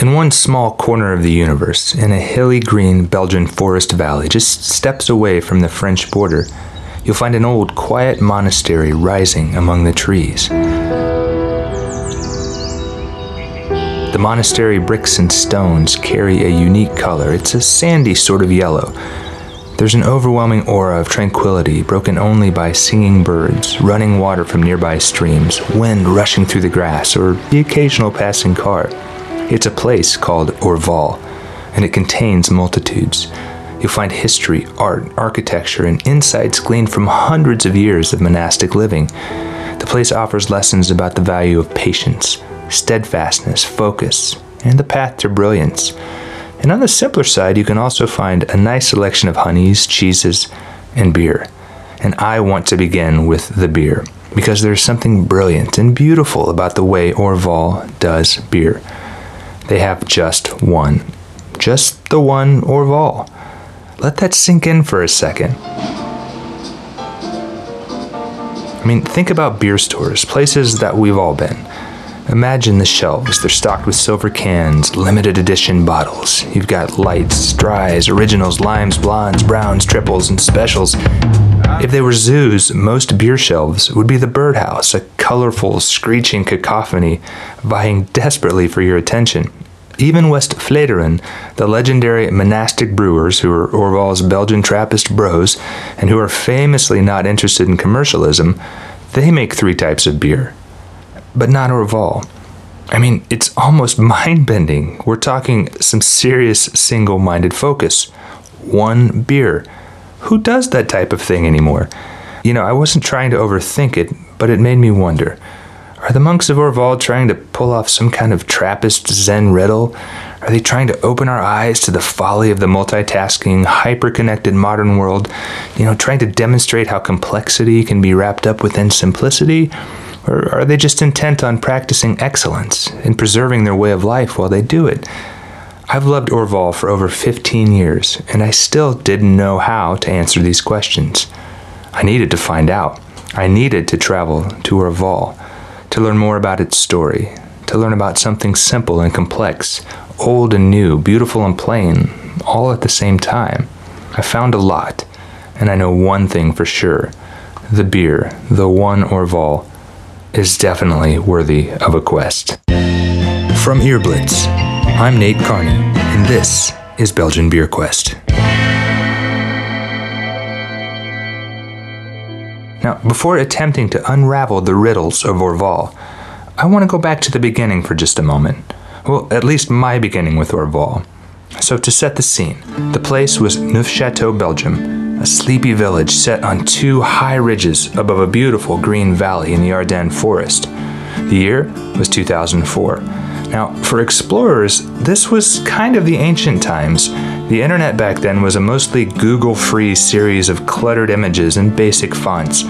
In one small corner of the universe, in a hilly green Belgian forest valley just steps away from the French border, you'll find an old, quiet monastery rising among the trees. The monastery bricks and stones carry a unique color. It's a sandy sort of yellow. There's an overwhelming aura of tranquility, broken only by singing birds, running water from nearby streams, wind rushing through the grass, or the occasional passing car. It's a place called Orval, and it contains multitudes. You'll find history, art, architecture, and insights gleaned from hundreds of years of monastic living. The place offers lessons about the value of patience, steadfastness, focus, and the path to brilliance. And on the simpler side, you can also find a nice selection of honeys, cheeses, and beer. And I want to begin with the beer because there's something brilliant and beautiful about the way Orval does beer. They have just one, just the one Orval. Let that sink in for a second. I mean, think about beer stores, places that we've all been. Imagine the shelves. They're stocked with silver cans, limited edition bottles. You've got lights, dries, originals, limes, blondes, browns, triples, and specials. If they were zoos, most beer shelves would be the birdhouse, a colorful, screeching cacophony vying desperately for your attention. Even West Vleteren, the legendary monastic brewers who are Orval's Belgian Trappist bros and who are famously not interested in commercialism, they make three types of beer. But not Orval. I mean, it's almost mind bending. We're talking some serious single minded focus. One beer. Who does that type of thing anymore? You know, I wasn't trying to overthink it, but it made me wonder. Are the monks of Orval trying to pull off some kind of Trappist Zen riddle? Are they trying to open our eyes to the folly of the multitasking, hyper-connected modern world? You know, trying to demonstrate how complexity can be wrapped up within simplicity? Or are they just intent on practicing excellence and preserving their way of life while they do it? I've loved Orval for over 15 years, and I still didn't know how to answer these questions. I needed to find out. I needed to travel to Orval to learn more about its story, to learn about something simple and complex, old and new, beautiful and plain, all at the same time. I found a lot, and I know one thing for sure the beer, the one Orval, is definitely worthy of a quest. From Earblitz, I'm Nate Carney, and this is Belgian Beer Quest. Now, before attempting to unravel the riddles of Orval, I want to go back to the beginning for just a moment. Well, at least my beginning with Orval. So, to set the scene, the place was Neufchâteau, Belgium, a sleepy village set on two high ridges above a beautiful green valley in the Ardennes forest. The year was 2004. Now, for explorers, this was kind of the ancient times. The internet back then was a mostly Google free series of cluttered images and basic fonts.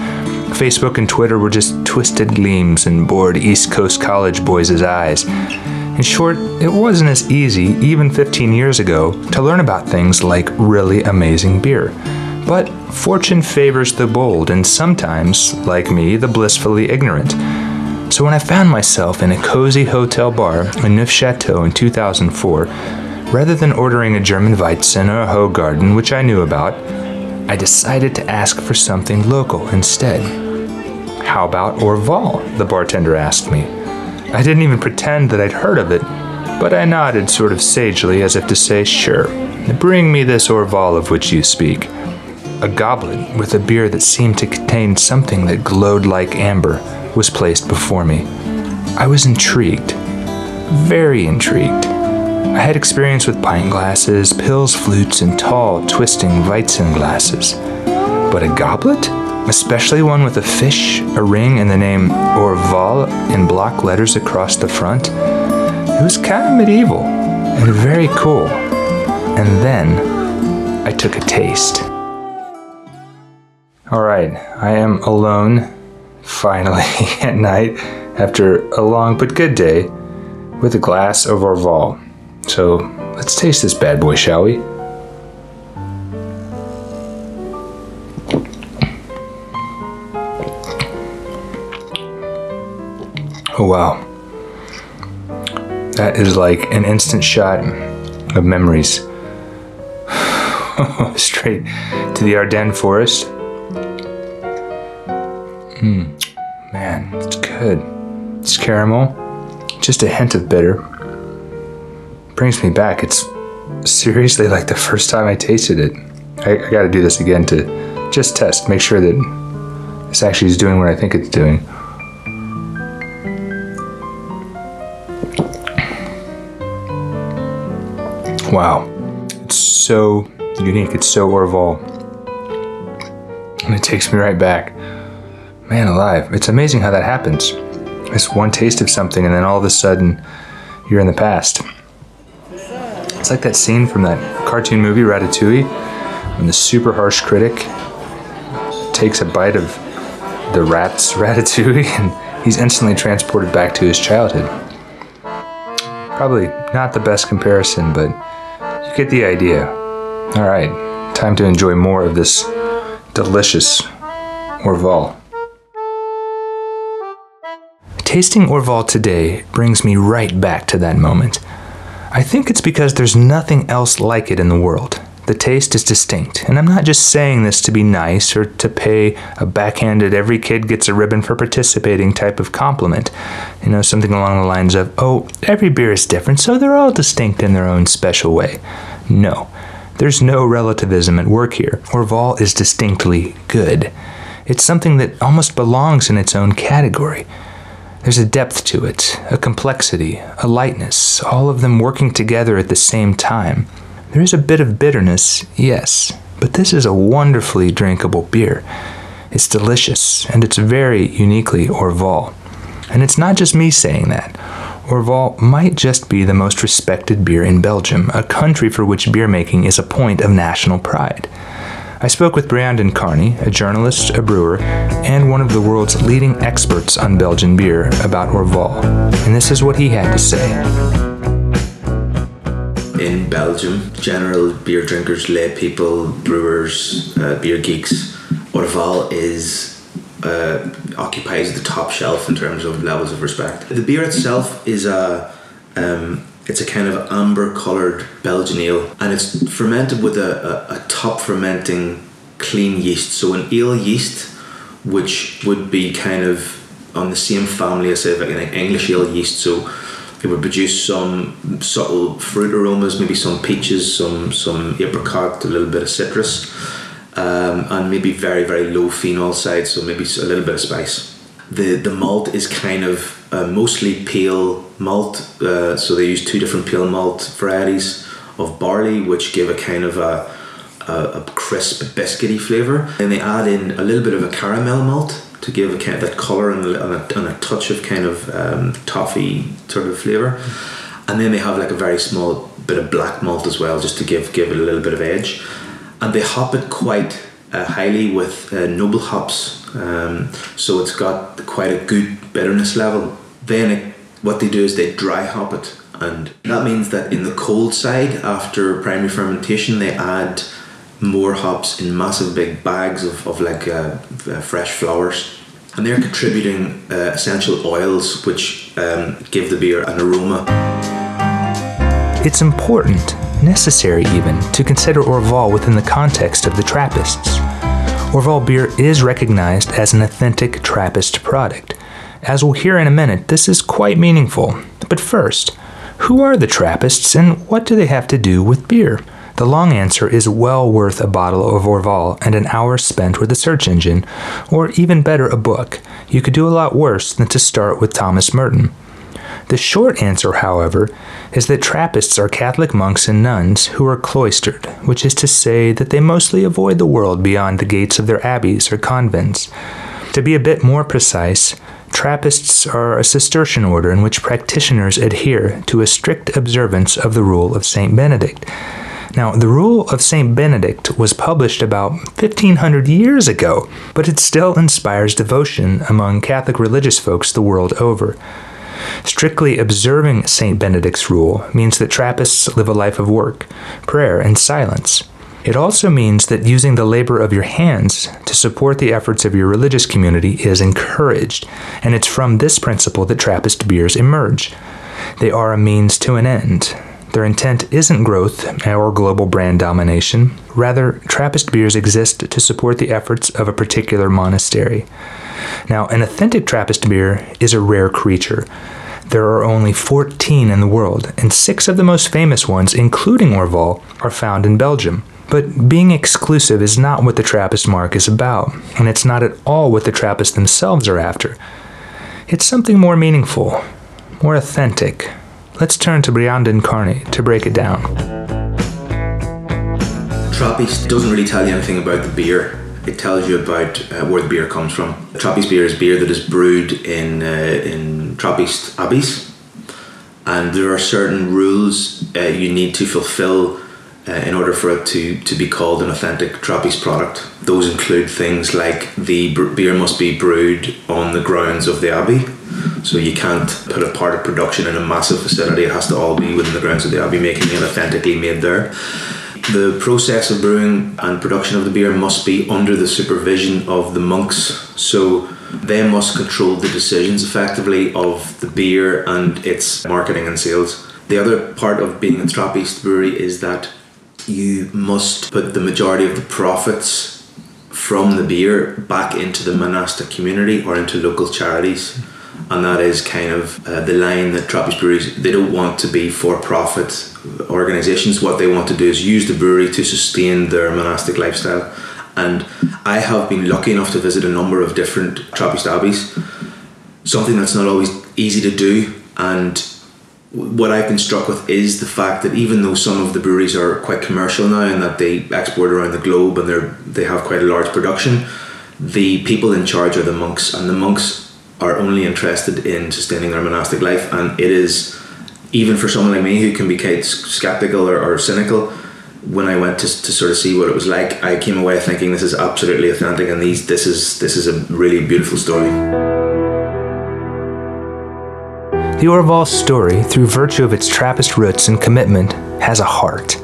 Facebook and Twitter were just twisted gleams in bored East Coast college boys' eyes. In short, it wasn't as easy, even 15 years ago, to learn about things like really amazing beer. But fortune favors the bold, and sometimes, like me, the blissfully ignorant. So when I found myself in a cozy hotel bar in Neufchâteau in 2004, rather than ordering a German Weizen or a Hoegaarden, which I knew about, I decided to ask for something local instead. How about Orval? the bartender asked me. I didn't even pretend that I'd heard of it, but I nodded sort of sagely as if to say, Sure, bring me this Orval of which you speak. A goblet with a beer that seemed to contain something that glowed like amber was placed before me. I was intrigued, very intrigued. I had experience with pint glasses, pils, flutes, and tall, twisting Weizen glasses. But a goblet? Especially one with a fish, a ring, and the name Orval in block letters across the front? It was kind of medieval and very cool. And then I took a taste. All right, I am alone finally at night after a long but good day with a glass of Orval. So let's taste this bad boy, shall we? Oh wow. That is like an instant shot of memories. Straight to the Ardennes forest. Hmm, man, it's good. It's caramel, just a hint of bitter. Brings me back. It's seriously like the first time I tasted it. I, I gotta do this again to just test, make sure that this actually is doing what I think it's doing. Wow. It's so unique. It's so Orval. And it takes me right back. Man alive. It's amazing how that happens. It's one taste of something, and then all of a sudden, you're in the past. It's like that scene from that cartoon movie, Ratatouille, when the super harsh critic takes a bite of the rat's ratatouille and he's instantly transported back to his childhood. Probably not the best comparison, but you get the idea. All right, time to enjoy more of this delicious Orval. Tasting Orval today brings me right back to that moment. I think it's because there's nothing else like it in the world. The taste is distinct, and I'm not just saying this to be nice or to pay a backhanded every kid gets a ribbon for participating type of compliment. You know, something along the lines of, oh, every beer is different, so they're all distinct in their own special way. No, there's no relativism at work here. Orval is distinctly good. It's something that almost belongs in its own category. There's a depth to it, a complexity, a lightness, all of them working together at the same time. There is a bit of bitterness, yes, but this is a wonderfully drinkable beer. It's delicious, and it's very uniquely Orval. And it's not just me saying that. Orval might just be the most respected beer in Belgium, a country for which beer making is a point of national pride. I spoke with Breandán Kearney, a journalist, a brewer, and one of the world's leading experts on Belgian beer about Orval. And this is what he had to say. In Belgium, general beer drinkers, lay people, brewers, uh, beer geeks, Orval is uh, occupies the top shelf in terms of levels of respect. The beer itself is a um, it's a kind of amber coloured Belgian ale, and it's fermented with a, a, a, top fermenting clean yeast. So an ale yeast, which would be kind of on the same family as say like an English ale yeast. So it would produce some subtle fruit aromas, maybe some peaches, some some apricot, a little bit of citrus, um, and maybe very very low phenol side. So maybe a little bit of spice. The the malt is kind of uh, mostly pale malt. Uh, so they use two different pale malt varieties of barley, which give a kind of a, a, a crisp, biscuity flavour. And they add in a little bit of a caramel malt to give a kind of that colour and a, and a, touch of kind of um, toffee sort of flavour. And then they have like a very small bit of black malt as well, just to give give it a little bit of edge. And they hop it quite uh, highly with uh, noble hops, um, so it's got quite a good bitterness level. Then it, what they do is they dry hop it, and that means that in the cold side, after primary fermentation, they add more hops in massive big bags of, of like uh, uh fresh flowers. And they're contributing uh, essential oils which um, give the beer an aroma. It's important, necessary even, to consider Orval within the context of the Trappists. Orval beer is recognized as an authentic Trappist product. As we'll hear in a minute, this is quite meaningful. But first, who are the Trappists and what do they have to do with beer? The long answer is well worth a bottle of Orval and an hour spent with a search engine, or even better, a book. You could do a lot worse than to start with Thomas Merton. The short answer, however, is that Trappists are Catholic monks and nuns who are cloistered, which is to say that they mostly avoid the world beyond the gates of their abbeys or convents. To be a bit more precise, Trappists are a Cistercian order in which practitioners adhere to a strict observance of the rule of St. Benedict. Now, the Rule of St. Benedict was published about 1500 years ago, but it still inspires devotion among Catholic religious folks the world over. Strictly observing St. Benedict's rule means that Trappists live a life of work, prayer, and silence. It also means that using the labor of your hands to support the efforts of your religious community is encouraged, and it's from this principle that Trappist beers emerge. They are a means to an end. Their intent isn't growth or global brand domination. Rather, Trappist beers exist to support the efforts of a particular monastery. Now, an authentic Trappist beer is a rare creature. There are only 14 in the world, and six of the most famous ones, including Orval, are found in Belgium. But being exclusive is not what the Trappist mark is about, and it's not at all what the Trappists themselves are after. It's something more meaningful, more authentic. Let's turn to Breandán Kearney to break it down. Trappist doesn't really tell you anything about the beer. It tells you about uh, where the beer comes from. Trappist beer is beer that is brewed in uh, in Trappist abbeys, and there are certain rules uh, you need to fulfill uh, in order for it to, to be called an authentic Trappist product. Those include things like the beer must be brewed on the grounds of the abbey. So you can't put a part of production in a massive facility. It has to all be within the grounds of the abbey, making it authentically made there. The process of brewing and production of the beer must be under the supervision of the monks. So they must control the decisions effectively of the beer and its marketing and sales. The other part of being a Trappist brewery is that you must put the majority of the profits from the beer back into the monastic community or into local charities. And that is kind of uh, the line that Trappist breweries, they don't want to be for profit organizations. What they want to do is use the brewery to sustain their monastic lifestyle. And I have been lucky enough to visit a number of different Trappist abbeys, something that's not always easy to do. And what I've been struck with is the fact that even though some of the breweries are quite commercial now and that they export around the globe and they're they have quite a large production, the people in charge are the monks, and the monks are only interested in sustaining their monastic life. And it is even for someone like me who can be quite skeptical or, or cynical. When I went to, to sort of see what it was like, I came away thinking this is absolutely authentic, and these this is this is a really beautiful story. The Orval story, through virtue of its Trappist roots and commitment, has a heart.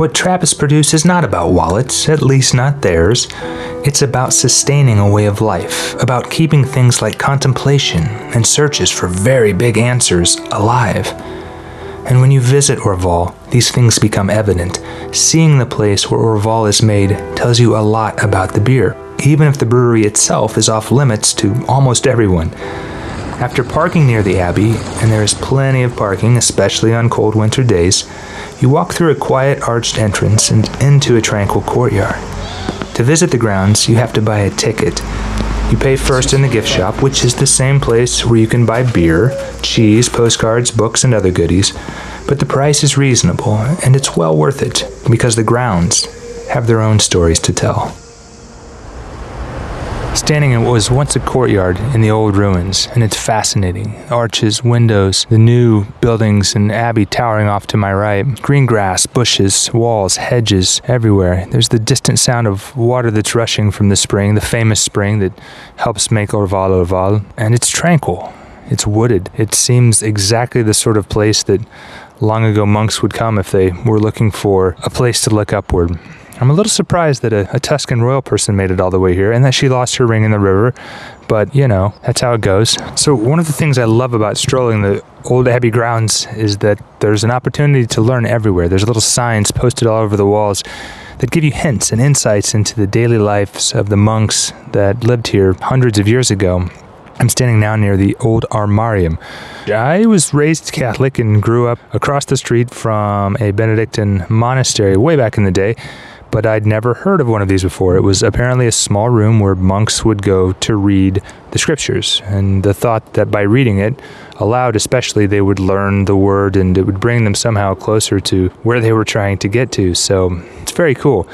What Trappists produce is not about wallets, at least not theirs. It's about sustaining a way of life, about keeping things like contemplation and searches for very big answers alive. And when you visit Orval, these things become evident. Seeing the place where Orval is made tells you a lot about the beer, even if the brewery itself is off limits to almost everyone. After parking near the Abbey, and there is plenty of parking, especially on cold winter days, you walk through a quiet arched entrance and into a tranquil courtyard. To visit the grounds, you have to buy a ticket. You pay first in the gift shop, which is the same place where you can buy beer, cheese, postcards, books, and other goodies, but the price is reasonable, and it's well worth it because the grounds have their own stories to tell. Standing in what was once a courtyard in the old ruins, and it's fascinating. Arches, windows, the new buildings and abbey towering off to my right. Green grass, bushes, walls, hedges everywhere. There's the distant sound of water that's rushing from the spring, the famous spring that helps make Orval Orval, and it's tranquil. It's wooded. It seems exactly the sort of place that long ago monks would come if they were looking for a place to look upward. I'm a little surprised that a, a, Tuscan royal person made it all the way here and that she lost her ring in the river, but you know, that's how it goes. So, one of the things I love about strolling the old Abbey grounds is that there's an opportunity to learn everywhere. There's little signs posted all over the walls that give you hints and insights into the daily lives of the monks that lived here hundreds of years ago. I'm standing now near the old Armarium. I was raised Catholic and grew up across the street from a Benedictine monastery way back in the day but I'd never heard of one of these before. It was apparently a small room where monks would go to read the scriptures, and the thought that by reading it aloud, especially, they would learn the word and it would bring them somehow closer to where they were trying to get to. So it's very cool.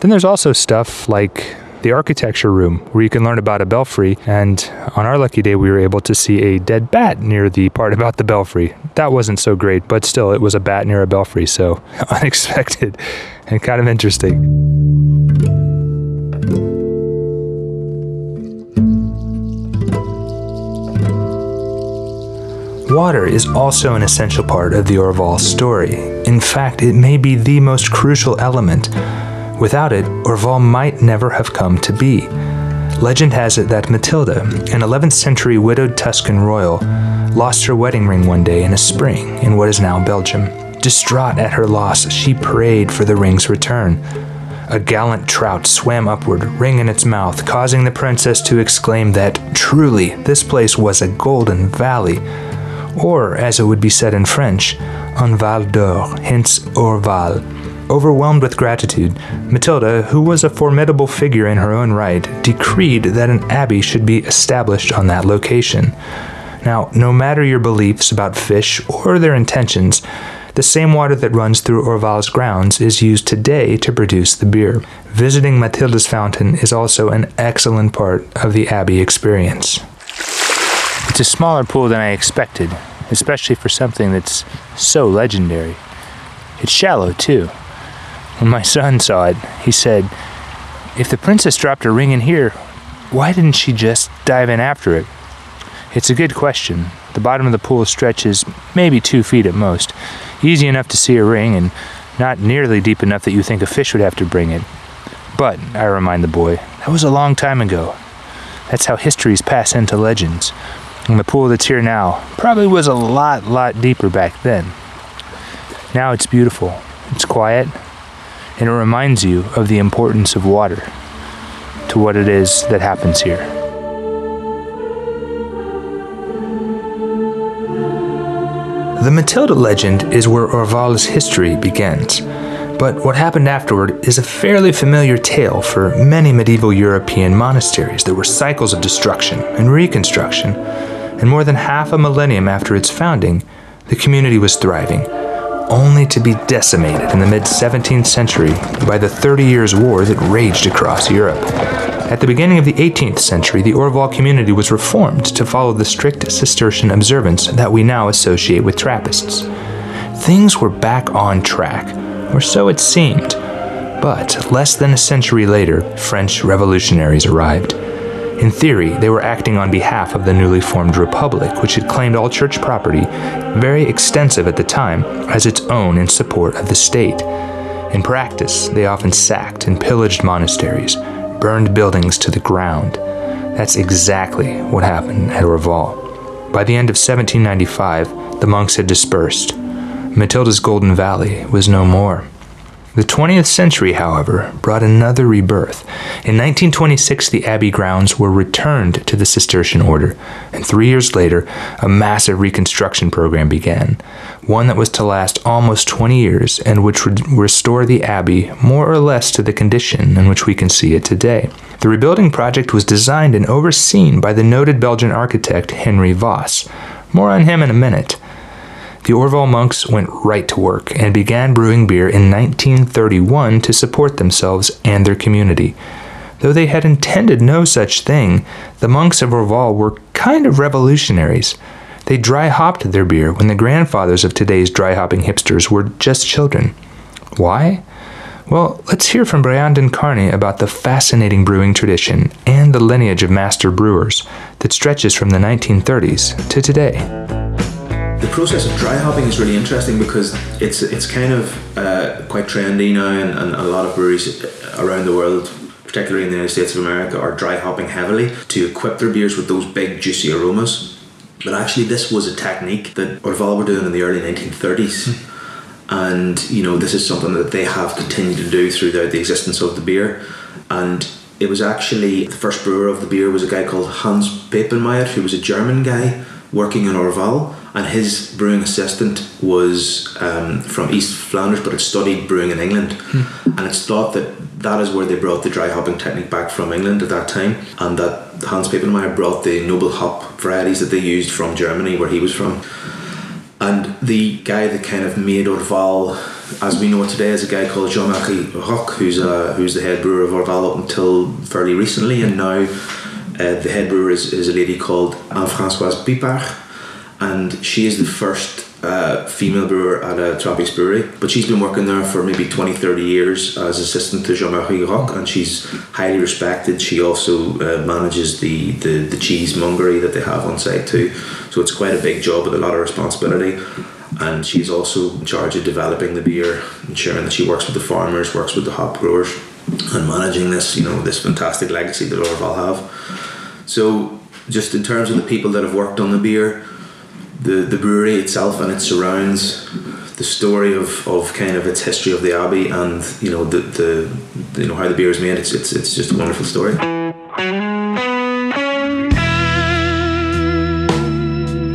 Then there's also stuff like the architecture room where you can learn about a belfry. And on our lucky day, we were able to see a dead bat near the part about the belfry. That wasn't so great, but still, it was a bat near a belfry, so unexpected and kind of interesting. Water is also an essential part of the Orval story. In fact, it may be the most crucial element. Without it, Orval might never have come to be. Legend has it that Matilda, an 11th century widowed Tuscan royal, lost her wedding ring one day in a spring in what is now Belgium. Distraught at her loss, she prayed for the ring's return. A gallant trout swam upward, ring in its mouth, causing the princess to exclaim that truly this place was a golden valley, or as it would be said in French, un val d'or, hence Orval. Overwhelmed with gratitude, Matilda, who was a formidable figure in her own right, decreed that an abbey should be established on that location. Now, no matter your beliefs about fish or their intentions, the same water that runs through Orval's grounds is used today to produce the beer. Visiting Matilda's fountain is also an excellent part of the Abbey experience. It's a smaller pool than I expected, especially for something that's so legendary. It's shallow, too. When my son saw it, he said, If the princess dropped her ring in here, why didn't she just dive in after it? It's a good question. The bottom of the pool stretches maybe two feet at most, easy enough to see a ring and not nearly deep enough that you think a fish would have to bring it. But, I remind the boy, that was a long time ago. That's how histories pass into legends. And the pool that's here now probably was a lot, lot deeper back then. Now it's beautiful, it's quiet, and it reminds you of the importance of water to what it is that happens here. The Matilda legend is where Orval's history begins, but what happened afterward is a fairly familiar tale for many medieval European monasteries. There were cycles of destruction and reconstruction, and more than half a millennium after its founding, the community was thriving only to be decimated in the mid 17th century by the Thirty Years' War that raged across Europe. At the beginning of the 18th century, the Orval community was reformed to follow the strict Cistercian observance that we now associate with Trappists. Things were back on track, or so it seemed. But less than a century later, French revolutionaries arrived. In theory, they were acting on behalf of the newly formed republic, which had claimed all church property, very extensive at the time, as its own in support of the state. In practice, they often sacked and pillaged monasteries, burned buildings to the ground. That's exactly what happened at Orval. By the end of 1795, the monks had dispersed. Matilda's Golden Valley was no more. The 20th century, however, brought another rebirth. In 1926, the abbey grounds were returned to the Cistercian order, and three years later, a massive reconstruction program began, one that was to last almost 20 years and which would restore the abbey more or less to the condition in which we can see it today. The rebuilding project was designed and overseen by the noted Belgian architect Henry Vaes. More on him in a minute the Orval monks went right to work and began brewing beer in 1931 to support themselves and their community. Though they had intended no such thing, the monks of Orval were kind of revolutionaries. They dry hopped their beer when the grandfathers of today's dry hopping hipsters were just children. Why? Well, let's hear from Breandán Kearney about the fascinating brewing tradition and the lineage of master brewers that stretches from the 1930s to today the process of dry hopping is really interesting because it's it's kind of uh, quite trendy now, and, and a lot of breweries around the world particularly in the United States of America, are dry hopping heavily to equip their beers with those big juicy aromas. But actually, this was a technique that Orval were doing in the early 1930s. Mm. And, you know, this is something that they have continued to do throughout the existence of the beer. And it was actually the first brewer of the beer was a guy called Hans Papenmeier, who was a German guy working in Orval and his brewing assistant was um, from East Flanders but had studied brewing in England. Hmm. and it's thought that that is where they brought the dry hopping technique back from England at that time and that Hans Papenmeier brought the noble hop varieties that they used from Germany where he was from. And the guy that kind of made Orval as we know it today is a guy called Jean-Marie Rock who's, uh, who's the head brewer of Orval up until fairly recently. And now uh, the head brewer is, is a lady called Anne-Françoise Pypaert and she is the first uh, female brewer at a Trappist brewery. But she's been working there for maybe 20, 30 years as assistant to Jean-Marie Rock, and she's highly respected. She also uh, manages the, the, the cheesemongery that they have on site too. So it's quite a big job with a lot of responsibility. And she's also in charge of developing the beer, ensuring that she works with the farmers, works with the hop growers. and managing this, you know, this fantastic legacy that Orval have. So, just in terms of the people that have worked on the beer, the the brewery itself and its surrounds, the story of, of kind of its history of the abbey, and you know the, the you know how the beer is made. It's it's it's just a wonderful story.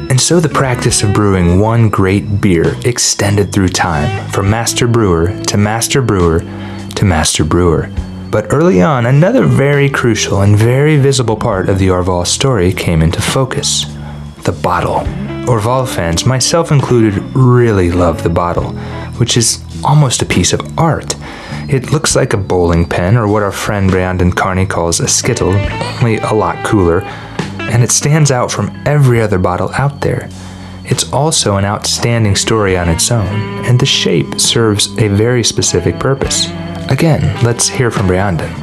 And so the practice of brewing one great beer extended through time, from master brewer to master brewer to master brewer. But early on, another very crucial and very visible part of the Orval story came into focus the bottle. Orval fans, myself included, really love the bottle, which is almost a piece of art. It looks like a bowling pin, or what our friend Breandán Kearney calls a skittle, only a lot cooler, and it stands out from every other bottle out there. It's also an outstanding story on its own, and the shape serves a very specific purpose. Again, let's hear from Breandán.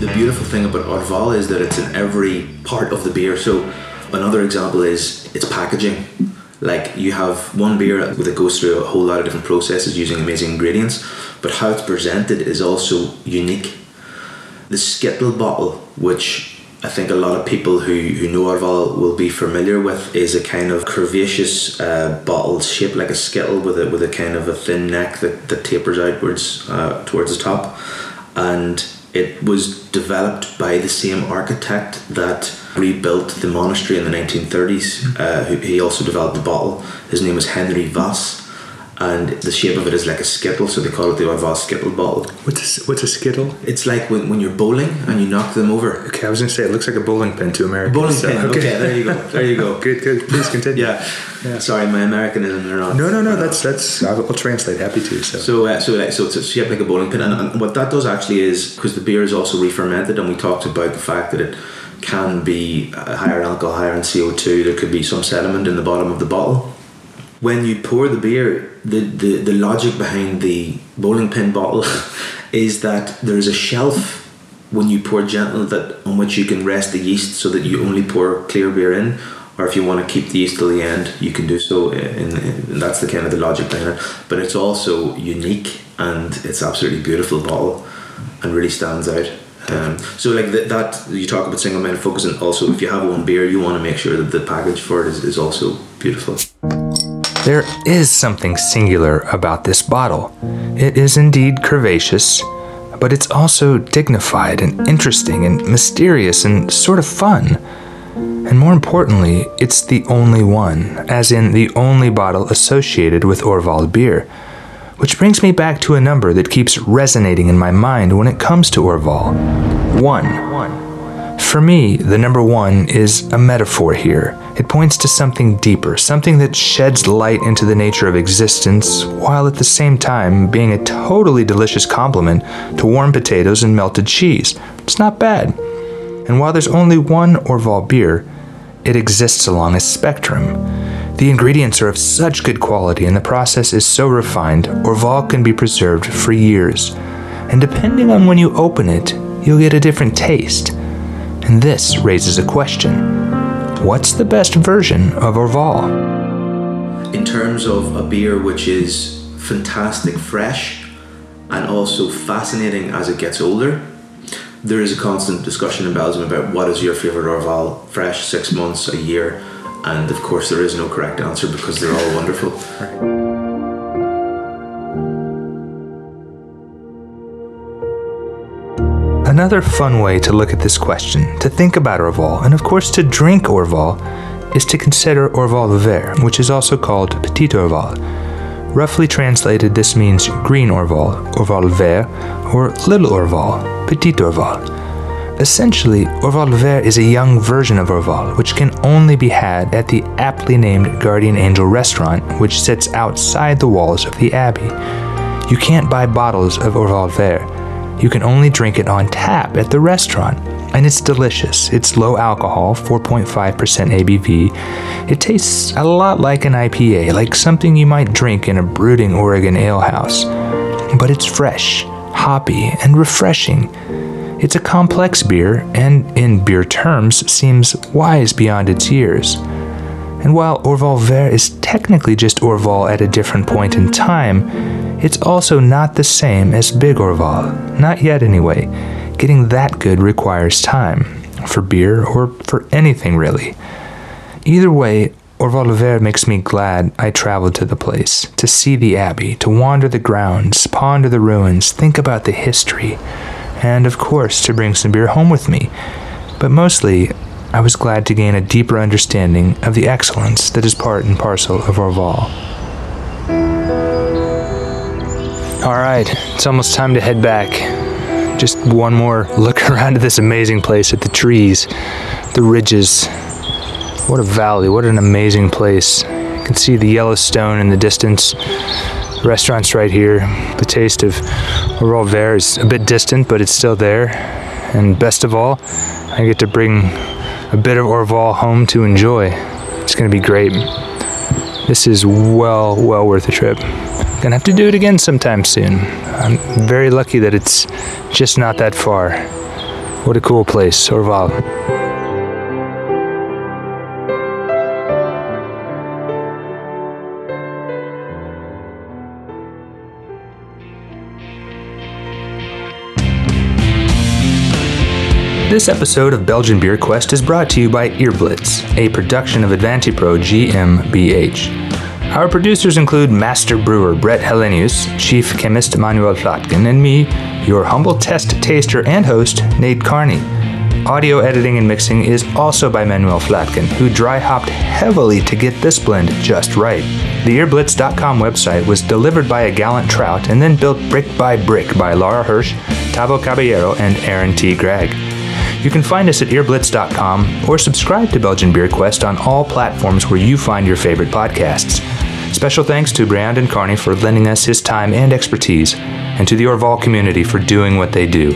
The beautiful thing about Orval is that it's in every part of the beer. So another example is its packaging. Like you have one beer that goes through a whole lot of different processes using amazing ingredients, but how it's presented is also unique. The Skittle bottle, which I think a lot of people who, who know Orval will be familiar with is a kind of curvaceous uh, bottle shaped like a skittle with a with a kind of a thin neck that, that tapers outwards uh, towards the top, and it was developed by the same architect that rebuilt the monastery in the 1930s. Uh, he also developed the bottle. His name was Henry Vaes and the shape of it is like a skittle, so they call it the Orval skittle bottle. What's a, what's a skittle? It's like when, when you're bowling and you knock them over. Okay, I was gonna say it looks like a bowling pin to Americans. Bowling so- pin. Okay. there you go. There you go. good, good. Please continue. Yeah. Yeah. Sorry, my Americanism are not. No, no, no. That's that's. I'll, I'll translate. Happy to. So. So, uh, so, like, so it's shaped like a bowling pin, and, and what that does actually is because the beer is also re-fermented, and we talked about the fact that it can be higher in alcohol, higher in CO two. There could be some sediment in the bottom of the bottle. When you pour the beer, the, the, the logic behind the bowling pin bottle is that there is a shelf when you pour gentle that on which you can rest the yeast, so that you only pour clear beer in. Or if you want to keep the yeast till the end, you can do so. Eh, and that's the kind of the logic behind it. But it's also unique and it's absolutely beautiful bottle and really stands out. Um, so like th- that, you talk about single minded focus, and also if you have one beer, you want to make sure that the package for it is, is also beautiful. There is something singular about this bottle. It is indeed curvaceous, but it's also dignified and interesting and mysterious and sort of fun. And more importantly, it's the only one, as in the only bottle associated with Orval beer. Which brings me back to a number that keeps resonating in my mind when it comes to Orval. One. For me, the number one is a metaphor here. It points to something deeper, something that sheds light into the nature of existence, while at the same time being a totally delicious complement to warm potatoes and melted cheese. It's not bad. And while there's only one Orval beer, it exists along a spectrum. The ingredients are of such good quality and the process is so refined, Orval can be preserved for years. And depending on when you open it, you'll get a different taste. And this raises a question What's the best version of Orval? in terms of a beer which is fantastic fresh and also fascinating as it gets older there is a constant discussion in Belgium about what is your favorite Orval fresh six months a year and of course there is no correct answer because they're all wonderful Another fun way to look at this question, to think about Orval, and of course to drink Orval, is to consider Orval vert, which is also called Petit Orval. Roughly translated, this means green Orval, Orval vert, or little Orval, Petit Orval. Essentially, Orval vert is a young version of Orval, which can only be had at the aptly named Guardian Angel restaurant, which sits outside the walls of the Abbey. You can't buy bottles of Orval vert. You can only drink it on tap at the restaurant, and it's delicious. It's low alcohol, 4.5% ABV. It tastes a lot like an IPA, like something you might drink in a brooding Oregon alehouse. But it's fresh, hoppy, and refreshing. It's a complex beer, and in beer terms, seems wise beyond its years. And while Orval Vert is technically just Orval at a different point in time, it's also not the same as Big Orval. Not yet, anyway. Getting that good requires time, for beer or for anything really. Either way, Orval Vert makes me glad I traveled to the place, to see the abbey, to wander the grounds, ponder the ruins, think about the history, and of course to bring some beer home with me. But mostly, I was glad to gain a deeper understanding of the excellence that is part and parcel of Orval. All right, it's almost time to head back. Just one more look around at this amazing place at the trees, the ridges. What a valley, what an amazing place. You can see the Yellowstone in the distance. The restaurant's right here. The taste of Orval Vert is a bit distant, but it's still there. And best of all, I get to bring a bit of Orval home to enjoy. It's going to be great. This is well, well worth a trip. Gonna have to do it again sometime soon. I'm very lucky that it's just not that far. What a cool place, Orval. This episode of Belgian Beer Quest is brought to you by Earblitz, a production of Advantipro GmbH. Our producers include Master Brewer Brett Helenius, Chief Chemist Manuel Flatkin, and me, your humble test taster and host, Nate Carney. Audio editing and mixing is also by Manuel Flatkin, who dry hopped heavily to get this blend just right. The earblitz.com website was delivered by a gallant trout and then built brick by brick by Laura Hirsch, Tavo Caballero, and Aaron T. Gregg. You can find us at earblitz.com or subscribe to Belgian Beer Quest on all platforms where you find your favorite podcasts. Special thanks to Breandán Kearney for lending us his time and expertise, and to the Orval community for doing what they do.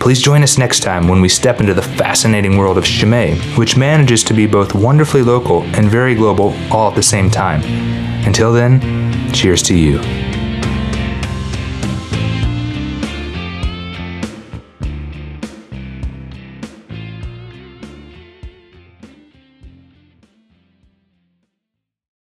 Please join us next time when we step into the fascinating world of Chimay, which manages to be both wonderfully local and very global all at the same time. Until then, cheers to you.